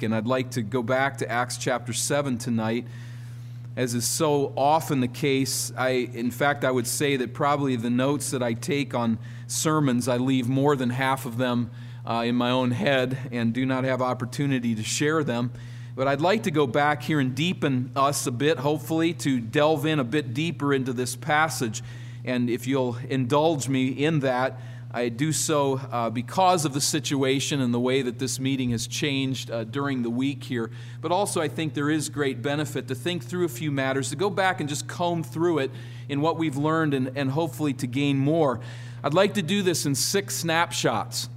and I'd like to go back to Acts chapter 7 tonight. As is so often the case, I, in fact, I would say that probably the notes that I take on sermons, I leave more than half of them uh, in my own head and do not have opportunity to share them. But I'd like to go back here and deepen us a bit, hopefully, to delve in a bit deeper into this passage. And if you'll indulge me in that, I do so uh, because of the situation and the way that this meeting has changed uh, during the week here. But also, I think there is great benefit to think through a few matters, to go back and just comb through it in what we've learned and, and hopefully to gain more. I'd like to do this in six snapshots,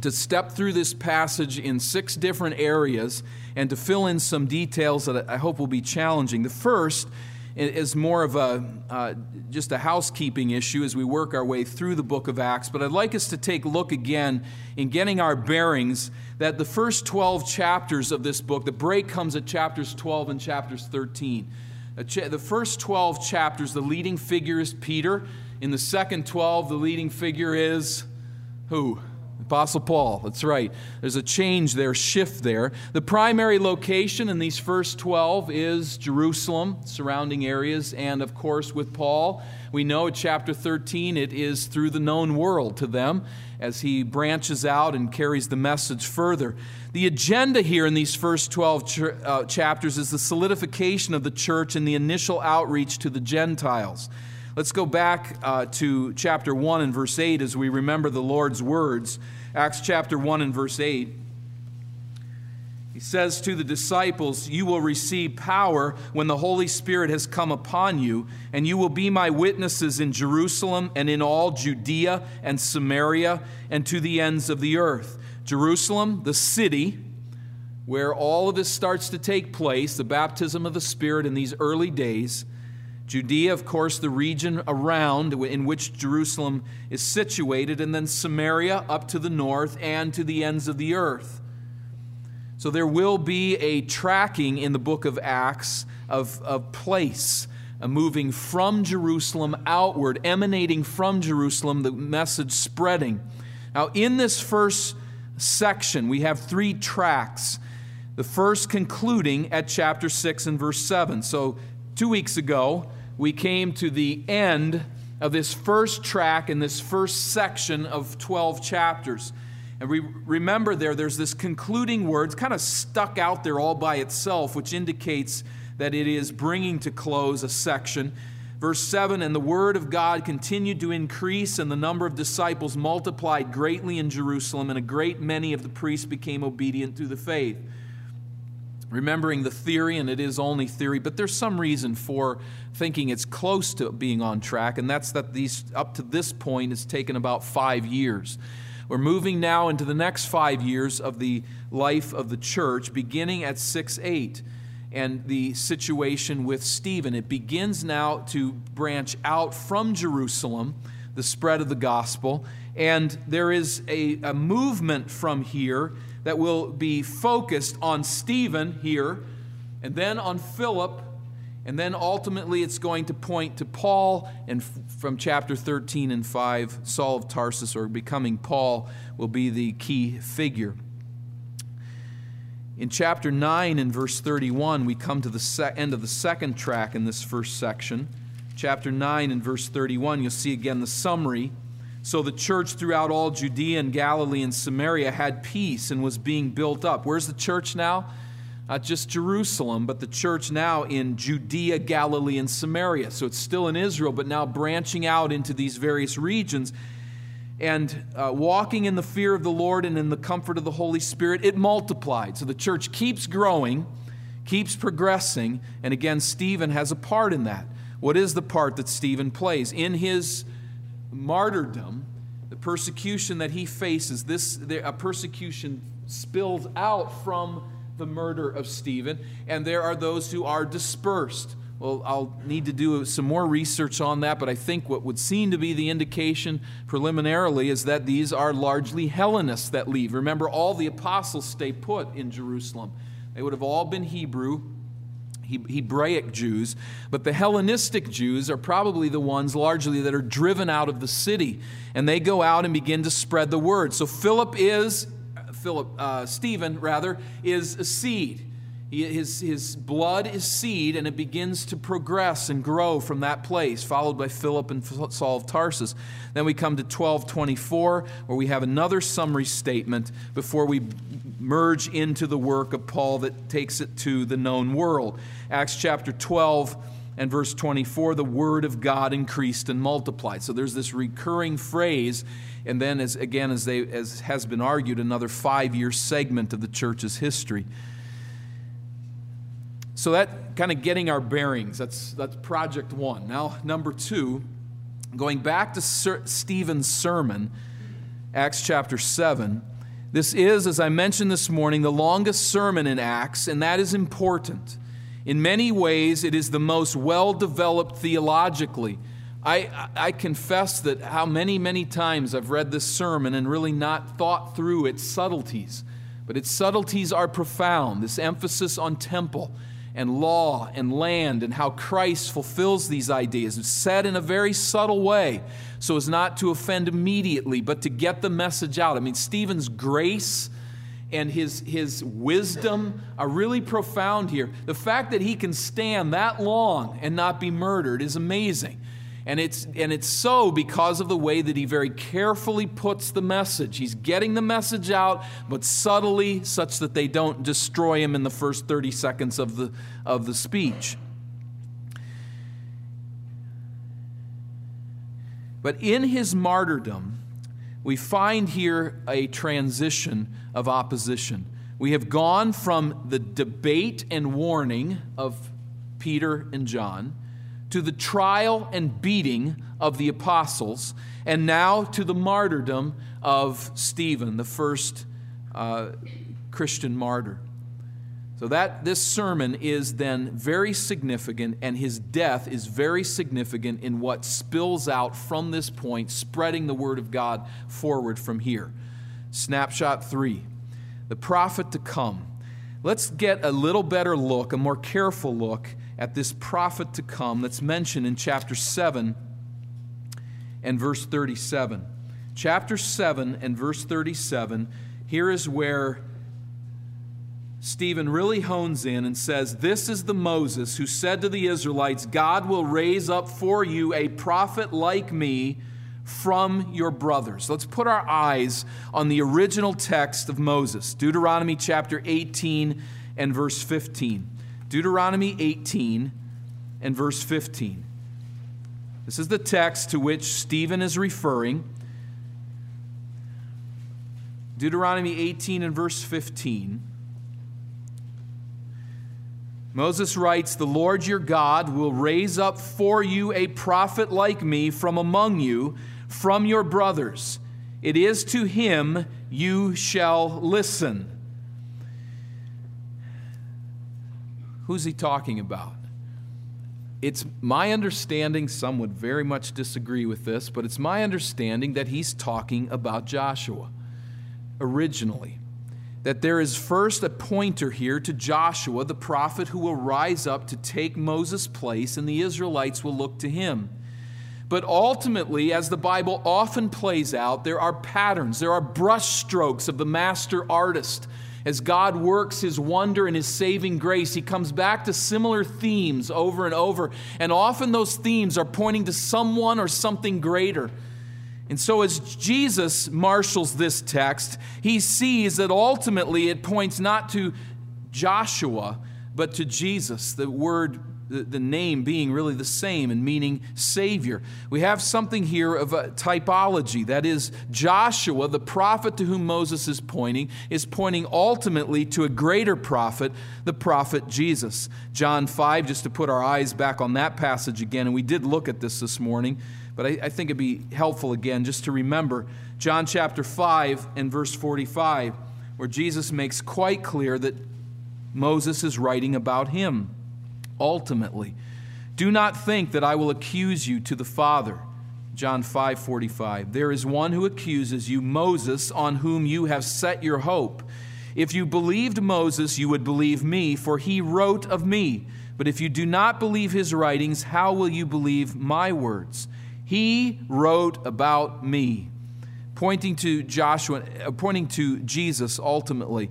to step through this passage in six different areas and to fill in some details that I hope will be challenging. The first is more of a uh, just a housekeeping issue as we work our way through the book of Acts. But I'd like us to take a look again in getting our bearings that the first 12 chapters of this book, the break comes at chapters 12 and chapters 13. The first 12 chapters, the leading figure is Peter. In the second 12, the leading figure is who? Apostle Paul, that's right. There's a change there, shift there. The primary location in these first 12 is Jerusalem, surrounding areas, and of course with Paul, we know at chapter 13 it is through the known world to them as he branches out and carries the message further. The agenda here in these first 12 ch- uh, chapters is the solidification of the church and the initial outreach to the Gentiles. Let's go back uh, to chapter 1 and verse 8 as we remember the Lord's words. Acts chapter 1 and verse 8. He says to the disciples, You will receive power when the Holy Spirit has come upon you, and you will be my witnesses in Jerusalem and in all Judea and Samaria and to the ends of the earth. Jerusalem, the city, where all of this starts to take place, the baptism of the Spirit in these early days. Judea, of course, the region around in which Jerusalem is situated, and then Samaria up to the north and to the ends of the earth. So there will be a tracking in the book of Acts of, of place, a moving from Jerusalem outward, emanating from Jerusalem, the message spreading. Now, in this first section, we have three tracks. The first concluding at chapter 6 and verse 7. So, two weeks ago, we came to the end of this first track in this first section of 12 chapters. And we remember there, there's this concluding word, it's kind of stuck out there all by itself, which indicates that it is bringing to close a section. Verse 7 And the word of God continued to increase, and the number of disciples multiplied greatly in Jerusalem, and a great many of the priests became obedient to the faith remembering the theory, and it is only theory, but there's some reason for thinking it's close to being on track, and that's that these up to this point has taken about five years. We're moving now into the next five years of the life of the church, beginning at 6 8 and the situation with Stephen. It begins now to branch out from Jerusalem, the spread of the gospel, and there is a, a movement from here that will be focused on Stephen here, and then on Philip, and then ultimately it's going to point to Paul, and from chapter 13 and 5, Saul of Tarsus, or becoming Paul, will be the key figure. In chapter 9 and verse 31, we come to the end of the second track in this first section. Chapter 9 and verse 31, you'll see again the summary so the church throughout all Judea and Galilee and Samaria had peace and was being built up. Where's the church now? Not just Jerusalem, but the church now in Judea, Galilee, and Samaria. So it's still in Israel, but now branching out into these various regions and uh, walking in the fear of the Lord and in the comfort of the Holy Spirit, it multiplied. So the church keeps growing, keeps progressing, and again, Stephen has a part in that. What is the part that Stephen plays? In his martyrdom, the persecution that he faces, this a persecution spills out from the murder of Stephen, and there are those who are dispersed. Well, I'll need to do some more research on that, but I think what would seem to be the indication preliminarily is that these are largely Hellenists that leave. Remember, all the apostles stay put in Jerusalem. They would have all been Hebrew, Hebraic Jews, but the Hellenistic Jews are probably the ones largely that are driven out of the city, and they go out and begin to spread the word. So Philip is Philip, uh, Stephen, rather, is a seed. His, his blood is seed, and it begins to progress and grow from that place, followed by Philip and Saul of Tarsus. Then we come to 1224, where we have another summary statement before we merge into the work of Paul that takes it to the known world. Acts chapter 12 and verse 24 the word of God increased and multiplied. So there's this recurring phrase, and then, as, again, as, they, as has been argued, another five year segment of the church's history. So that kind of getting our bearings, that's, that's project one. Now, number two, going back to Sir, Stephen's sermon, Acts chapter 7, this is, as I mentioned this morning, the longest sermon in Acts, and that is important. In many ways, it is the most well developed theologically. I, I confess that how many, many times I've read this sermon and really not thought through its subtleties. But its subtleties are profound. This emphasis on temple and law and land and how Christ fulfills these ideas. Said in a very subtle way so as not to offend immediately, but to get the message out. I mean, Stephen's grace and his, his wisdom are really profound here. The fact that he can stand that long and not be murdered is amazing. And it's, and it's so because of the way that he very carefully puts the message. He's getting the message out, but subtly, such that they don't destroy him in the first 30 seconds of the, of the speech. But in his martyrdom, we find here a transition of opposition. We have gone from the debate and warning of Peter and John to the trial and beating of the apostles, and now to the martyrdom of Stephen, the first uh, Christian martyr. So that this sermon is then very significant, and his death is very significant in what spills out from this point, spreading the word of God forward from here. Snapshot three the prophet to come. Let's get a little better look, a more careful look at this prophet to come that's mentioned in chapter 7 and verse 37. Chapter 7 and verse 37, here is where Stephen really hones in and says, This is the Moses who said to the Israelites, God will raise up for you a prophet like me from your brothers. Let's put our eyes on the original text of Moses, Deuteronomy chapter 18 and verse 15. Deuteronomy 18 and verse 15. This is the text to which Stephen is referring. Deuteronomy 18 and verse 15. Moses writes, The Lord your God will raise up for you a prophet like me from among you, from your brothers. It is to him you shall listen. Who's he talking about? It's my understanding, some would very much disagree with this, but it's my understanding that he's talking about Joshua originally. That there is first a pointer here to Joshua, the prophet who will rise up to take Moses' place, and the Israelites will look to him. But ultimately, as the Bible often plays out, there are patterns, there are brushstrokes of the master artist as God works his wonder and his saving grace, he comes back to similar themes over and over. And often those themes are pointing to someone or something greater. And so, as Jesus marshals this text, he sees that ultimately it points not to Joshua, but to Jesus. The word the, name being really the same and meaning Savior. We have something here of a typology. That is, Joshua, the prophet to whom Moses is pointing, is pointing ultimately to a greater prophet, the prophet Jesus. John 5, just to put our eyes back on that passage again, and we did look at this this morning, but I, I think it'd be helpful again just to remember John chapter 5 and verse 45, where Jesus makes quite clear that Moses is writing about him ultimately. Do not think that I will accuse you to the Father. John 5:45 There is one who accuses you Moses on whom you have set your hope If you believed Moses you would believe me for he wrote of me but if you do not believe his writings how will you believe my words He wrote about me pointing to Joshua, uh, pointing to Jesus ultimately.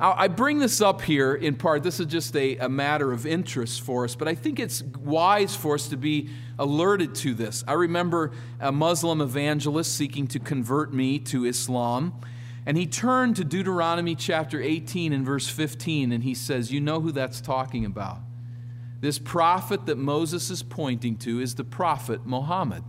I bring this up here in part. This is just a, a matter of interest for us, but I think it's wise for us to be alerted to this. I remember a Muslim evangelist seeking to convert me to Islam, and he turned to Deuteronomy chapter 18 and verse 15, and he says, You know who that's talking about. This prophet that Moses is pointing to is the prophet Muhammad.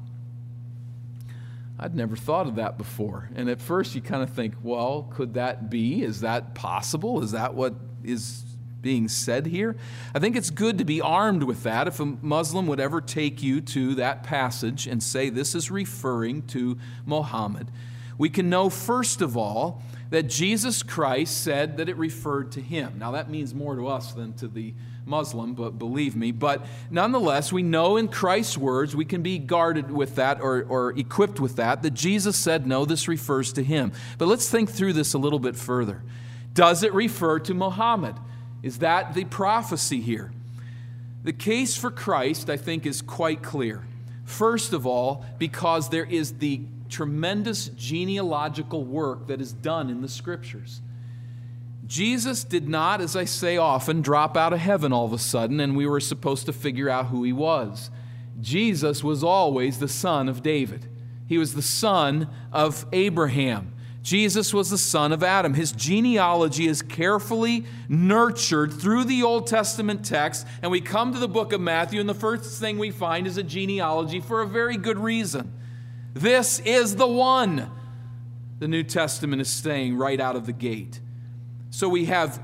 I'd never thought of that before. And at first you kind of think, well, could that be? Is that possible? Is that what is being said here? I think it's good to be armed with that. If a Muslim would ever take you to that passage and say this is referring to Muhammad, we can know, first of all, that Jesus Christ said that it referred to him. Now, that means more to us than to the Muslim, but believe me. But nonetheless, we know in Christ's words, we can be guarded with that or, or equipped with that, that Jesus said, no, this refers to him. But let's think through this a little bit further. Does it refer to Muhammad? Is that the prophecy here? The case for Christ, I think, is quite clear. First of all, because there is the tremendous genealogical work that is done in the scriptures. Jesus did not, as I say often, drop out of heaven all of a sudden and we were supposed to figure out who he was. Jesus was always the son of David, he was the son of Abraham. Jesus was the son of Adam. His genealogy is carefully nurtured through the Old Testament text, and we come to the book of Matthew, and the first thing we find is a genealogy for a very good reason. This is the one, the New Testament is saying right out of the gate. So we have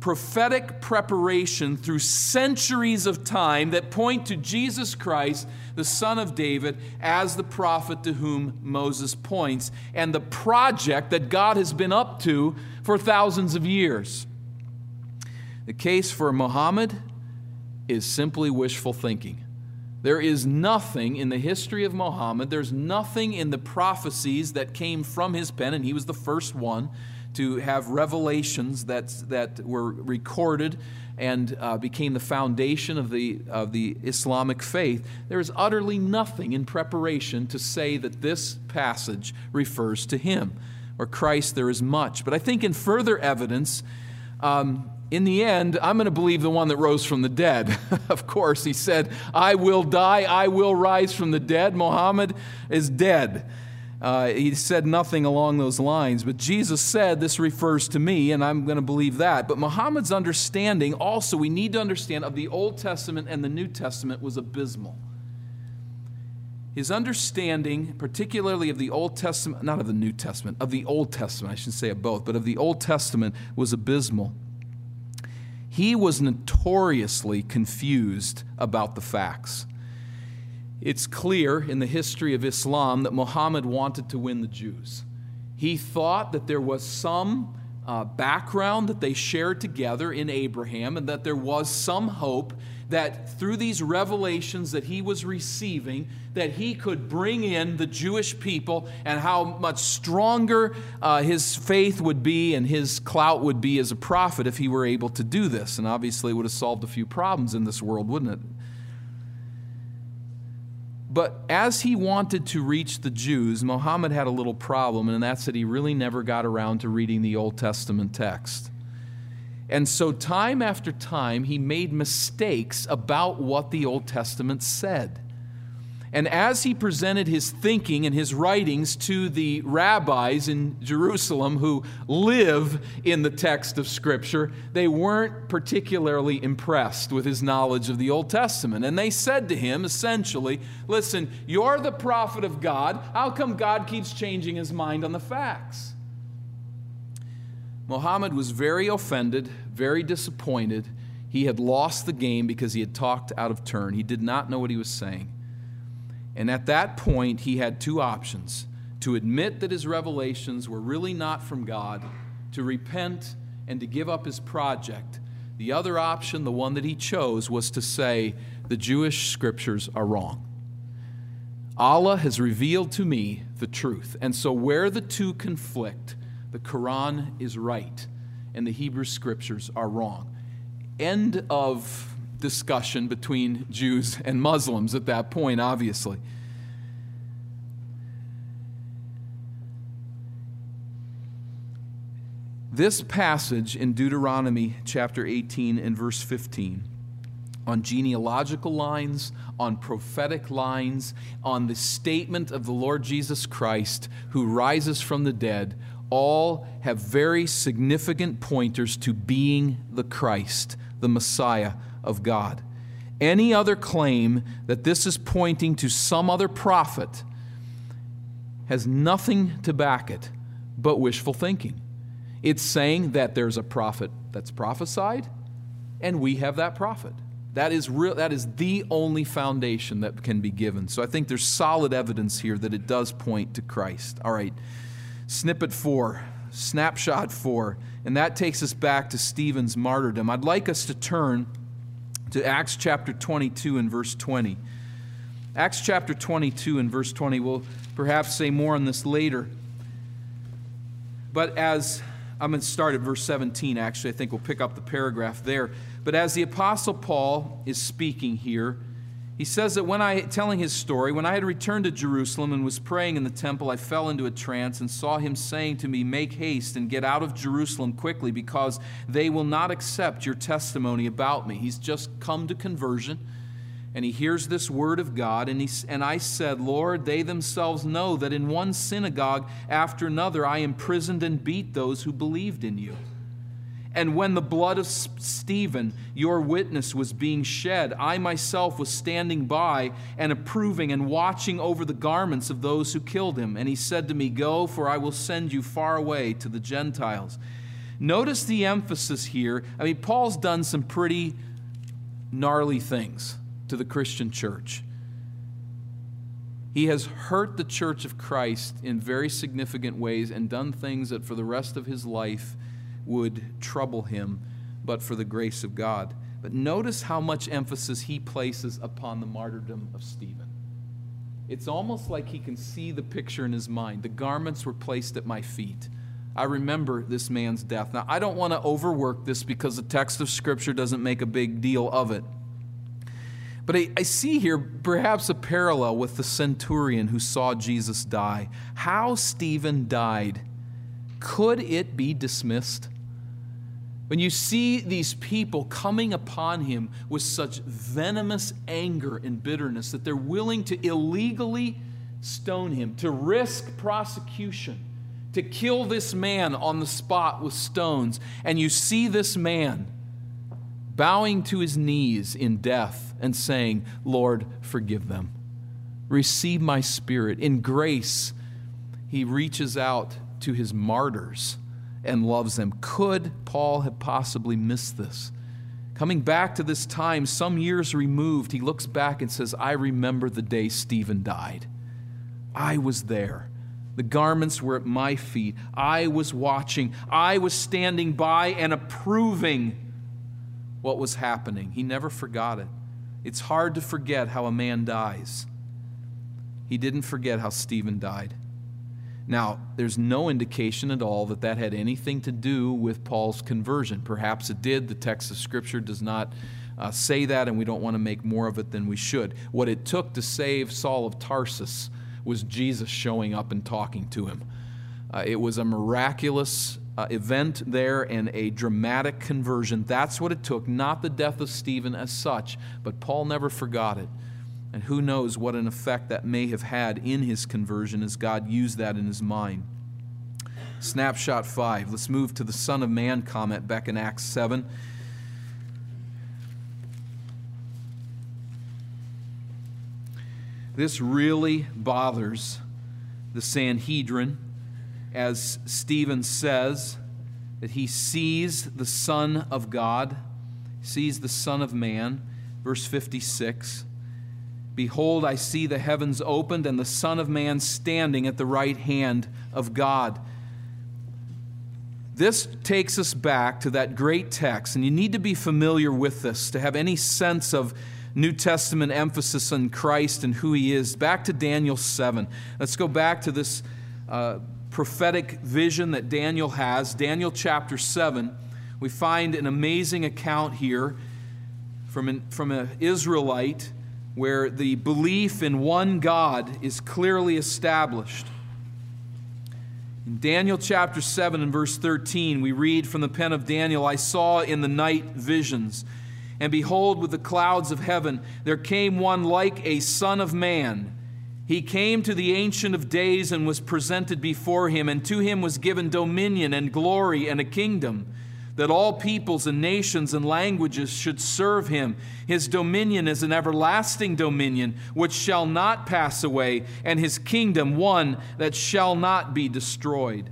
prophetic preparation through centuries of time that point to Jesus Christ, the Son of David, as the prophet to whom Moses points, and the project that God has been up to for thousands of years. The case for Muhammad is simply wishful thinking. There is nothing in the history of Muhammad, there's nothing in the prophecies that came from his pen, and he was the first one to have revelations that, that were recorded and uh, became the foundation of the, of the Islamic faith, there is utterly nothing in preparation to say that this passage refers to him. Or Christ, there is much. But I think in further evidence, um, in the end, I'm going to believe the one that rose from the dead. of course, he said, I will die, I will rise from the dead. Muhammad is dead. Uh, he said nothing along those lines, but Jesus said, This refers to me, and I'm going to believe that. But Muhammad's understanding, also, we need to understand, of the Old Testament and the New Testament was abysmal. His understanding, particularly of the Old Testament, not of the New Testament, of the Old Testament, I should say of both, but of the Old Testament was abysmal. He was notoriously confused about the facts. It's clear in the history of Islam that Muhammad wanted to win the Jews. He thought that there was some uh, background that they shared together in Abraham and that there was some hope that through these revelations that he was receiving that he could bring in the Jewish people and how much stronger uh, his faith would be and his clout would be as a prophet if he were able to do this. And obviously would have solved a few problems in this world wouldn't it but as he wanted to reach the Jews, Muhammad had a little problem, and that's that he really never got around to reading the Old Testament text. And so, time after time, he made mistakes about what the Old Testament said. And as he presented his thinking and his writings to the rabbis in Jerusalem who live in the text of Scripture, they weren't particularly impressed with his knowledge of the Old Testament. And they said to him, essentially, Listen, you're the prophet of God. How come God keeps changing his mind on the facts? Muhammad was very offended, very disappointed. He had lost the game because he had talked out of turn. He did not know what he was saying. And at that point, he had two options to admit that his revelations were really not from God, to repent, and to give up his project. The other option, the one that he chose, was to say, The Jewish scriptures are wrong. Allah has revealed to me the truth. And so, where the two conflict, the Quran is right and the Hebrew scriptures are wrong. End of discussion between Jews and Muslims at that point, obviously. this passage in Deuteronomy chapter 18 and verse 15 on genealogical lines, on prophetic lines, on the statement of the Lord Jesus Christ who rises from the dead, all have very significant pointers to being the Christ, the Messiah of God. Any other claim that this is pointing to some other prophet has nothing to back it but wishful thinking. It's saying that there's a prophet that's prophesied, and we have that prophet. That is, real, that is the only foundation that can be given. So I think there's solid evidence here that it does point to Christ. All right, snippet four, snapshot four, and that takes us back to Stephen's martyrdom. I'd like us to turn to Acts chapter 22 and verse 20. Acts chapter 22 and verse 20. We'll perhaps say more on this later. But as I'm going to start at verse 17, actually, I think we'll pick up the paragraph there. But as the Apostle Paul is speaking here, he says that when I, telling his story, when I had returned to Jerusalem and was praying in the temple, I fell into a trance and saw him saying to me, Make haste and get out of Jerusalem quickly, because they will not accept your testimony about me. He's just come to conversion and he hears this word of God, and, he, and I said, Lord, they themselves know that in one synagogue after another I imprisoned and beat those who believed in you. And when the blood of Stephen, your witness, was being shed, I myself was standing by and approving and watching over the garments of those who killed him. And he said to me, Go, for I will send you far away to the Gentiles. Notice the emphasis here. I mean, Paul's done some pretty gnarly things to the Christian church. He has hurt the church of Christ in very significant ways and done things that for the rest of his life would trouble him, but for the grace of God. But notice how much emphasis he places upon the martyrdom of Stephen. It's almost like he can see the picture in his mind. The garments were placed at my feet. I remember this man's death. Now, I don't want to overwork this because the text of Scripture doesn't make a big deal of it. But I, I, see here perhaps a parallel with the centurion who saw Jesus die. How Stephen died, could it be dismissed? When you see these people coming upon him with such venomous anger and bitterness that they're willing to illegally stone him, to risk prosecution, to kill this man on the spot with stones, and you see this man bowing to his knees in death and saying, Lord, forgive them. Receive my spirit. In grace, he reaches out to his martyrs and loves them. Could Paul have possibly missed this? Coming back to this time, some years removed, he looks back and says, I remember the day Stephen died. I was there. The garments were at my feet. I was watching. I was standing by and approving what was happening. He never forgot it. It's hard to forget how a man dies. He didn't forget how Stephen died. Now, there's no indication at all that that had anything to do with Paul's conversion. Perhaps it did. The text of Scripture does not uh, say that, and we don't want to make more of it than we should. What it took to save Saul of Tarsus was Jesus showing up and talking to him. Uh, it was a miraculous uh, event there and a dramatic conversion. That's what it took, not the death of Stephen as such, but Paul never forgot it. And who knows what an effect that may have had in his conversion as God used that in his mind. Snapshot 5. Let's move to the Son of Man comment back in Acts 7. This really bothers the Sanhedrin, as Stephen says, that he sees the Son of God, sees the Son of Man. Verse 56. Behold, I see the heavens opened and the Son of Man standing at the right hand of God. This takes us back to that great text, and you need to be familiar with this to have any sense of New Testament emphasis on Christ and who he is. Back to Daniel 7. Let's go back to this uh, prophetic vision that Daniel has. Daniel chapter 7. We find an amazing account here from an, from an Israelite where the belief in one God is clearly established. In Daniel chapter 7 and verse 13, we read from the pen of Daniel I saw in the night visions, and behold, with the clouds of heaven, there came one like a son of man. He came to the Ancient of Days and was presented before him, and to him was given dominion and glory and a kingdom that all peoples and nations and languages should serve him. His dominion is an everlasting dominion which shall not pass away, and his kingdom one that shall not be destroyed.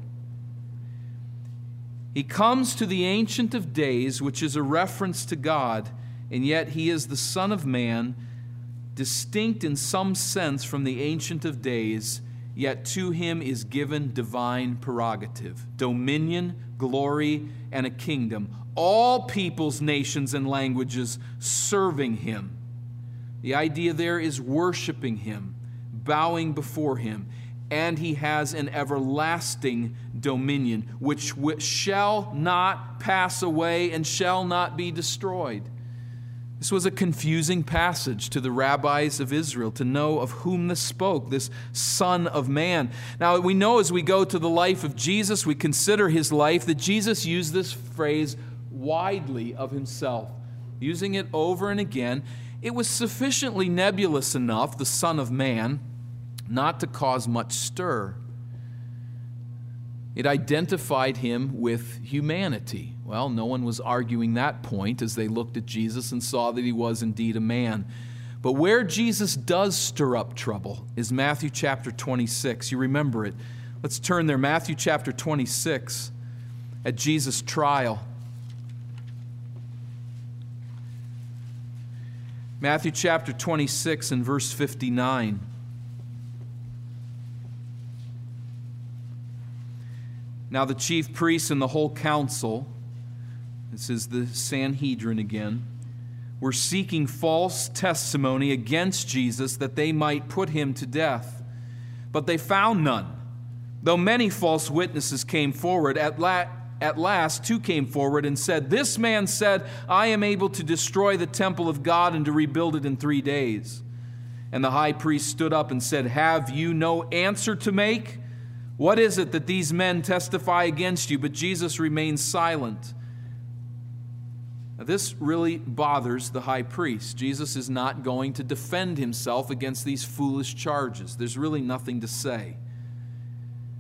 He comes to the Ancient of Days, which is a reference to God, and yet he is the Son of Man, distinct in some sense from the Ancient of Days, yet to him is given divine prerogative, dominion, glory, and a kingdom, all peoples, nations, and languages serving him. The idea there is worshiping him, bowing before him, and he has an everlasting dominion which shall not pass away and shall not be destroyed. This was a confusing passage to the rabbis of Israel to know of whom this spoke, this Son of Man. Now, we know as we go to the life of Jesus, we consider his life, that Jesus used this phrase widely of himself, using it over and again. It was sufficiently nebulous enough, the Son of Man, not to cause much stir. It identified him with humanity. Well, no one was arguing that point as they looked at Jesus and saw that he was indeed a man. But where Jesus does stir up trouble is Matthew chapter 26. You remember it. Let's turn there. Matthew chapter 26 at Jesus' trial. Matthew chapter 26 and verse 59. Now, the chief priests and the whole council, this is the Sanhedrin again, were seeking false testimony against Jesus that they might put him to death. But they found none. Though many false witnesses came forward, at, la- at last two came forward and said, This man said, I am able to destroy the temple of God and to rebuild it in three days. And the high priest stood up and said, Have you no answer to make? What is it that these men testify against you? But Jesus remains silent. Now, this really bothers the high priest. Jesus is not going to defend himself against these foolish charges. There's really nothing to say.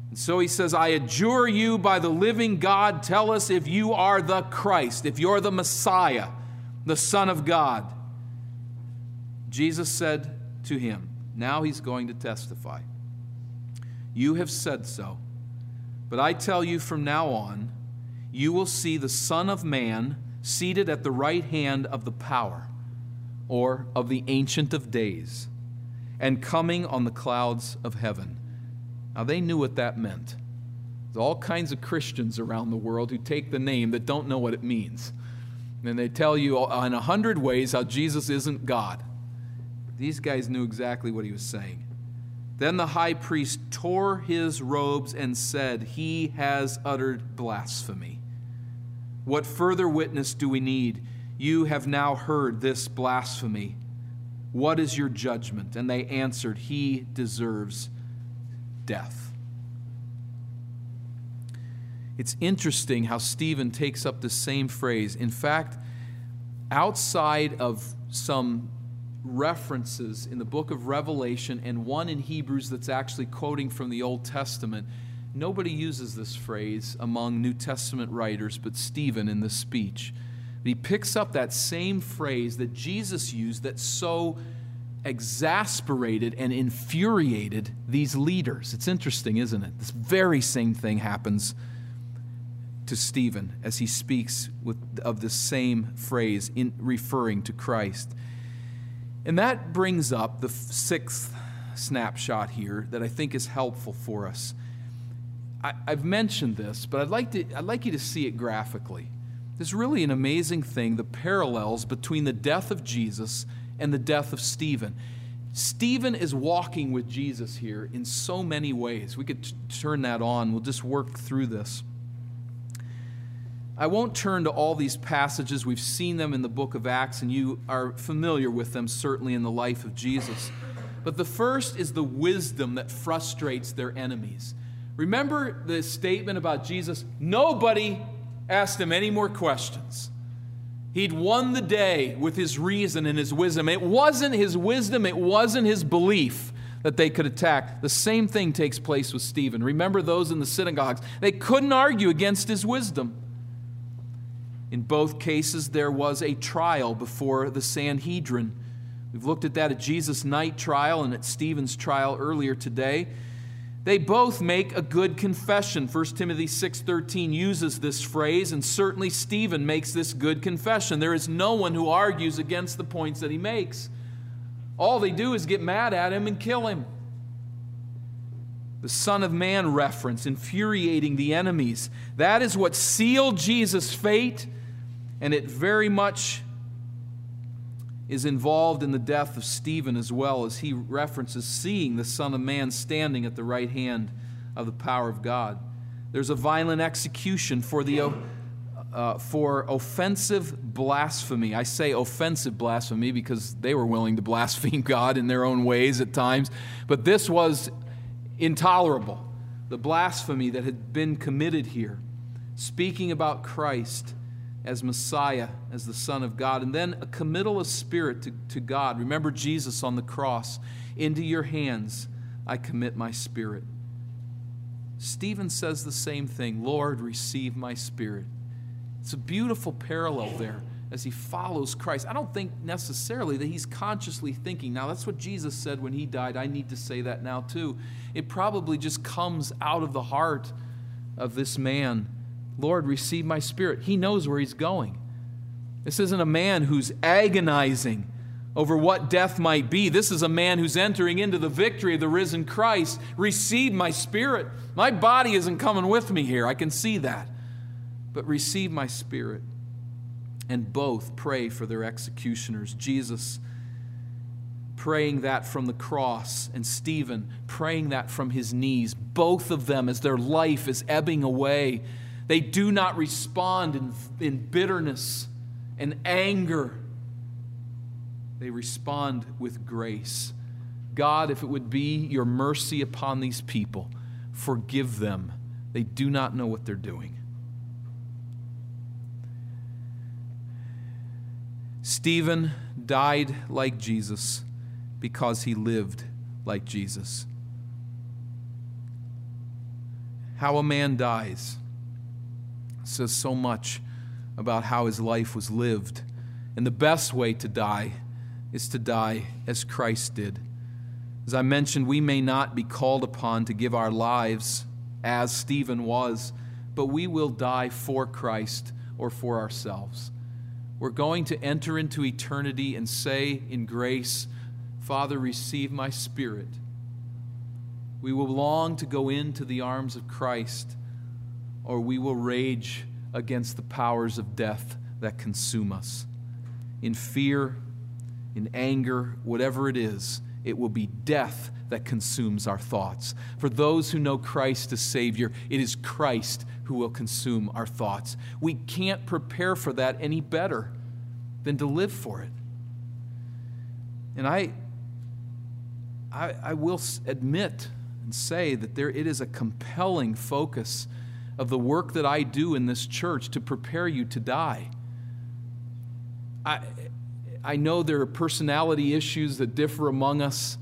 And so he says, I adjure you by the living God, tell us if you are the Christ, if you're the Messiah, the Son of God. Jesus said to him, Now he's going to testify. You have said so. But I tell you from now on, you will see the Son of Man seated at the right hand of the power, or of the Ancient of Days, and coming on the clouds of heaven. Now, they knew what that meant. There's all kinds of Christians around the world who take the name that don't know what it means. And they tell you in a hundred ways how Jesus isn't God. These guys knew exactly what he was saying. Then the high priest tore his robes and said, He has uttered blasphemy. What further witness do we need? You have now heard this blasphemy. What is your judgment? And they answered, He deserves death. It's interesting how Stephen takes up the same phrase. In fact, outside of some references in the book of Revelation and one in Hebrews that's actually quoting from the Old Testament. Nobody uses this phrase among New Testament writers but Stephen in this speech. He picks up that same phrase that Jesus used that so exasperated and infuriated these leaders. It's interesting, isn't it? This very same thing happens to Stephen as he speaks with, of the same phrase in referring to Christ. And that brings up the sixth snapshot here that I think is helpful for us. I, have mentioned this, but I'd like, to, I'd like you to see it graphically. There's really an amazing thing the parallels between the death of Jesus and the death of Stephen. Stephen is walking with Jesus here in so many ways. We could turn that on. We'll just work through this. I won't turn to all these passages. We've seen them in the book of Acts, and you are familiar with them certainly in the life of Jesus. But the first is the wisdom that frustrates their enemies. Remember the statement about Jesus? Nobody asked him any more questions. He'd won the day with his reason and his wisdom. It wasn't his wisdom, it wasn't his belief that they could attack. The same thing takes place with Stephen. Remember those in the synagogues? They couldn't argue against his wisdom. In both cases, there was a trial before the Sanhedrin. We've looked at that at Jesus' night trial and at Stephen's trial earlier today. They both make a good confession. 1 Timothy 6:13 uses this phrase and certainly Stephen makes this good confession. There is no one who argues against the points that he makes. All they do is get mad at him and kill him. The Son of Man reference, infuriating the enemies. That is what sealed Jesus' fate, and it very much is involved in the death of Stephen as well, as he references seeing the Son of Man standing at the right hand of the power of God. There's a violent execution for, the, uh, for offensive blasphemy. I say offensive blasphemy because they were willing to blaspheme God in their own ways at times, but this was intolerable. The blasphemy that had been committed here, speaking about Christ as Messiah, as the Son of God, and then a committal of spirit to, to God. Remember Jesus on the cross. Into your hands I commit my spirit. Stephen says the same thing Lord, receive my spirit. It's a beautiful parallel there as he follows Christ. I don't think necessarily that he's consciously thinking, now that's what Jesus said when he died. I need to say that now too. It probably just comes out of the heart of this man Lord, receive my spirit. He knows where he's going. This isn't a man who's agonizing over what death might be. This is a man who's entering into the victory of the risen Christ. Receive my spirit. My body isn't coming with me here. I can see that. But receive my spirit. And both pray for their executioners. Jesus praying that from the cross, and Stephen praying that from his knees. Both of them, as their life is ebbing away, they do not respond in, in bitterness and anger. They respond with grace. God, if it would be your mercy upon these people, forgive them. They do not know what they're doing. Stephen died like Jesus because he lived like Jesus. How a man dies says so much about how his life was lived. And the best way to die is to die as Christ did. As I mentioned, we may not be called upon to give our lives as Stephen was, but we will die for Christ or for ourselves. We're going to enter into eternity and say in grace, Father, receive my spirit. We will long to go into the arms of Christ or we will rage against the powers of death that consume us. In fear, in anger, whatever it is, it will be death that consumes our thoughts. For those who know Christ as Savior, it is Christ who will consume our thoughts. We can't prepare for that any better than to live for it. And I, I, I will admit and say that there, it is a compelling focus of the work that I do in this church to prepare you to die. I, I know there are personality issues that differ among us,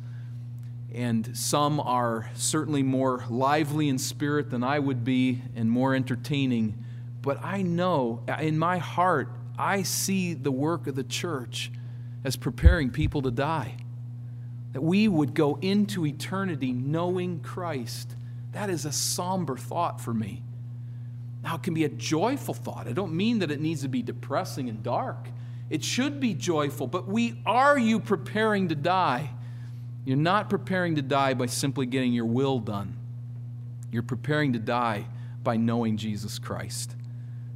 and some are certainly more lively in spirit than I would be and more entertaining. But I know in my heart, I see the work of the church as preparing people to die. That we would go into eternity knowing Christ. That is a somber thought for me. Now, it can be a joyful thought. I don't mean that it needs to be depressing and dark. It should be joyful, but we are you preparing to die? You're not preparing to die by simply getting your will done. You're preparing to die by knowing Jesus Christ.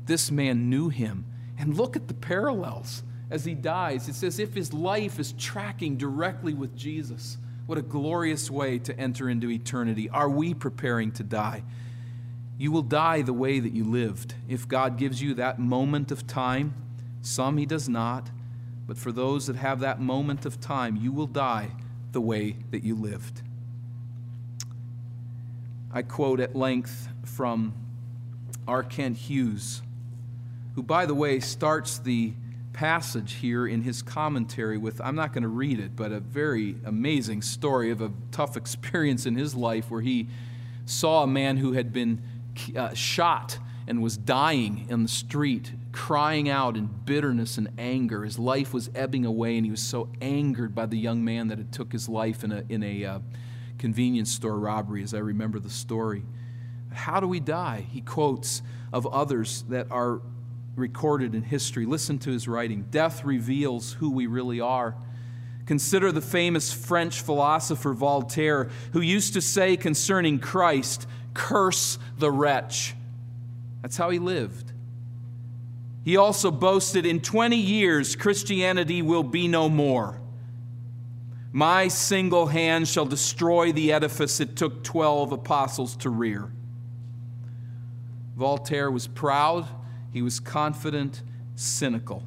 This man knew him. And look at the parallels as he dies. It's as if his life is tracking directly with Jesus. What a glorious way to enter into eternity. Are we preparing to die? You will die the way that you lived. If God gives you that moment of time, some He does not, but for those that have that moment of time, you will die the way that you lived. I quote at length from R. Kent Hughes, who, by the way, starts the passage here in his commentary with I'm not going to read it, but a very amazing story of a tough experience in his life where he saw a man who had been uh, shot and was dying in the street, crying out in bitterness and anger. His life was ebbing away, and he was so angered by the young man that had took his life in a, in a uh, convenience store robbery, as I remember the story. How do we die? He quotes of others that are recorded in history. Listen to his writing. Death reveals who we really are. Consider the famous French philosopher Voltaire, who used to say concerning Christ, Curse the wretch. That's how he lived. He also boasted, In 20 years, Christianity will be no more. My single hand shall destroy the edifice it took 12 apostles to rear. Voltaire was proud, he was confident, cynical.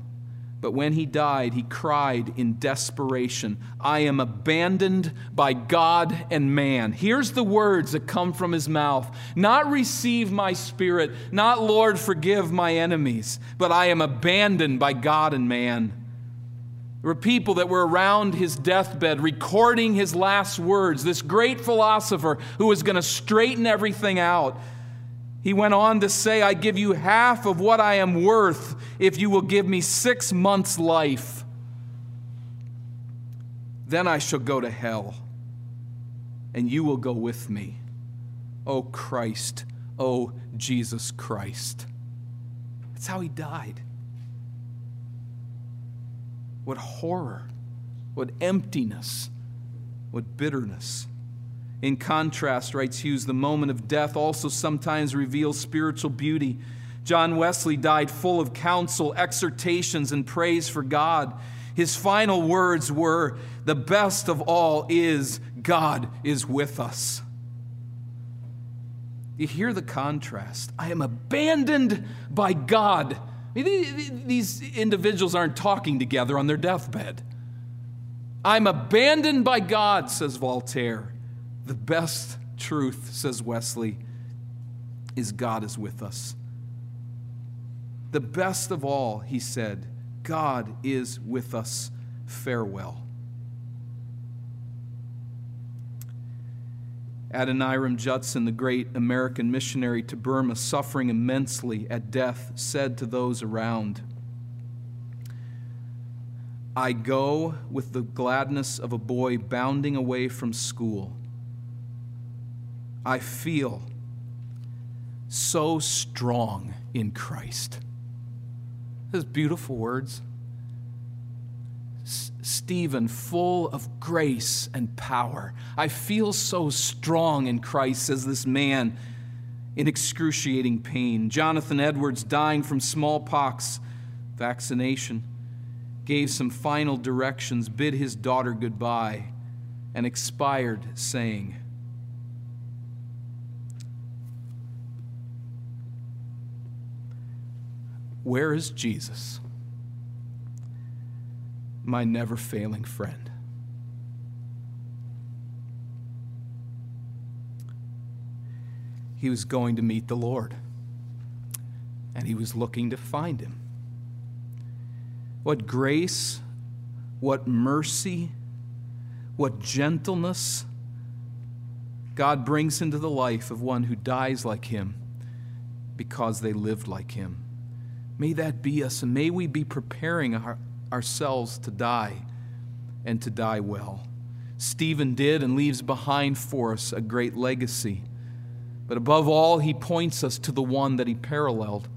But when he died, he cried in desperation, I am abandoned by God and man. Here's the words that come from his mouth Not receive my spirit, not Lord, forgive my enemies, but I am abandoned by God and man. There were people that were around his deathbed recording his last words. This great philosopher who was going to straighten everything out. He went on to say, I give you half of what I am worth if you will give me six months' life. Then I shall go to hell, and you will go with me. Oh Christ, oh Jesus Christ. That's how he died. What horror, what emptiness, what bitterness. In contrast, writes Hughes, the moment of death also sometimes reveals spiritual beauty. John Wesley died full of counsel, exhortations, and praise for God. His final words were The best of all is God is with us. You hear the contrast. I am abandoned by God. These individuals aren't talking together on their deathbed. I'm abandoned by God, says Voltaire. The best truth, says Wesley, is God is with us. The best of all, he said, God is with us. Farewell. Adoniram Judson, the great American missionary to Burma, suffering immensely at death, said to those around, I go with the gladness of a boy bounding away from school I feel so strong in Christ. Those beautiful words. Stephen, full of grace and power. I feel so strong in Christ, says this man in excruciating pain. Jonathan Edwards, dying from smallpox vaccination, gave some final directions, bid his daughter goodbye, and expired saying, Where is Jesus? My never failing friend. He was going to meet the Lord, and he was looking to find him. What grace, what mercy, what gentleness God brings into the life of one who dies like him because they lived like him. May that be us, and may we be preparing our, ourselves to die and to die well. Stephen did and leaves behind for us a great legacy. But above all, he points us to the one that he paralleled,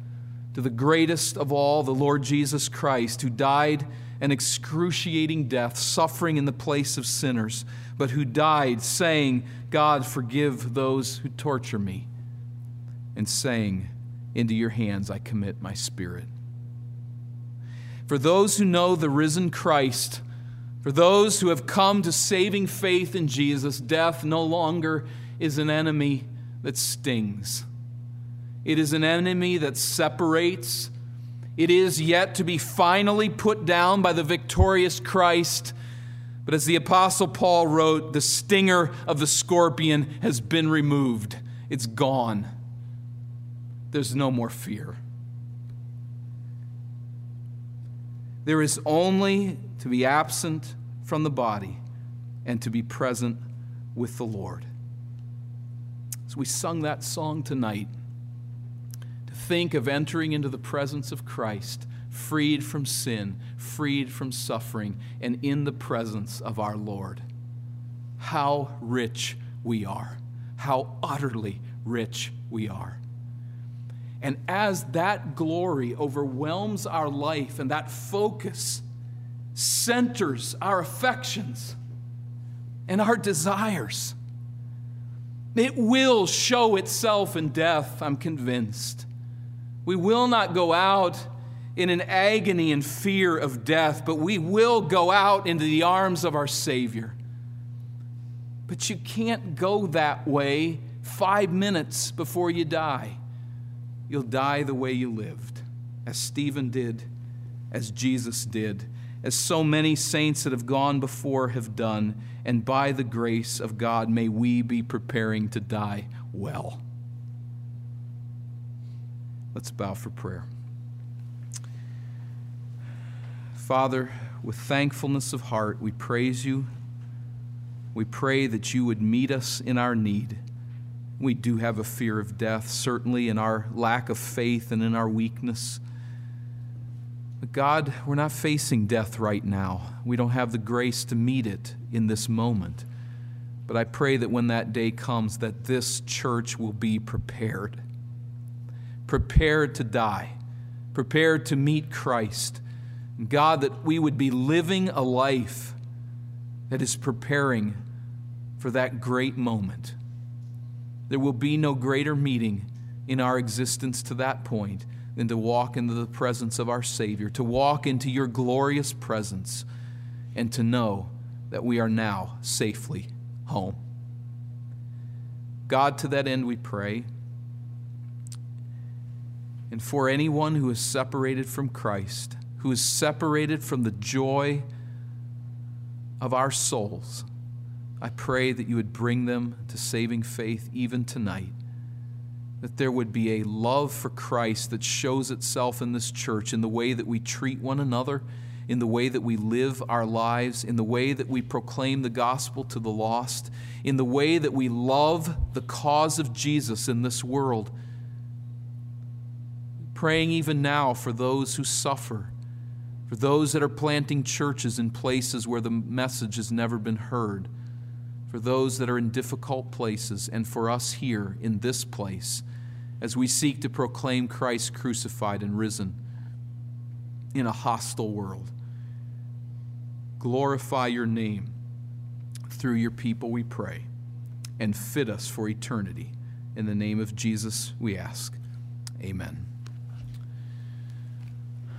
to the greatest of all, the Lord Jesus Christ, who died an excruciating death, suffering in the place of sinners, but who died saying, God, forgive those who torture me, and saying, into your hands I commit my spirit. For those who know the risen Christ, for those who have come to saving faith in Jesus, death no longer is an enemy that stings. It is an enemy that separates. It is yet to be finally put down by the victorious Christ. But as the Apostle Paul wrote, the stinger of the scorpion has been removed it's gone. There's no more fear. There is only to be absent from the body and to be present with the Lord. As we sung that song tonight, to think of entering into the presence of Christ, freed from sin, freed from suffering, and in the presence of our Lord. How rich we are, how utterly rich we are. And as that glory overwhelms our life and that focus centers our affections and our desires, it will show itself in death, I'm convinced. We will not go out in an agony and fear of death, but we will go out into the arms of our Savior. But you can't go that way five minutes before you die. You'll die the way you lived, as Stephen did, as Jesus did, as so many saints that have gone before have done. And by the grace of God, may we be preparing to die well. Let's bow for prayer. Father, with thankfulness of heart, we praise you. We pray that you would meet us in our need. We do have a fear of death, certainly in our lack of faith and in our weakness. But God, we're not facing death right now. We don't have the grace to meet it in this moment. But I pray that when that day comes that this church will be prepared. Prepared to die, prepared to meet Christ. God, that we would be living a life that is preparing for that great moment. There will be no greater meeting in our existence to that point than to walk into the presence of our Savior, to walk into your glorious presence, and to know that we are now safely home. God, to that end we pray. And for anyone who is separated from Christ, who is separated from the joy of our souls, I pray that you would bring them to saving faith even tonight. That there would be a love for Christ that shows itself in this church in the way that we treat one another, in the way that we live our lives, in the way that we proclaim the gospel to the lost, in the way that we love the cause of Jesus in this world. Praying even now for those who suffer, for those that are planting churches in places where the message has never been heard for those that are in difficult places, and for us here in this place as we seek to proclaim Christ crucified and risen in a hostile world. Glorify your name through your people, we pray, and fit us for eternity. In the name of Jesus, we ask. Amen.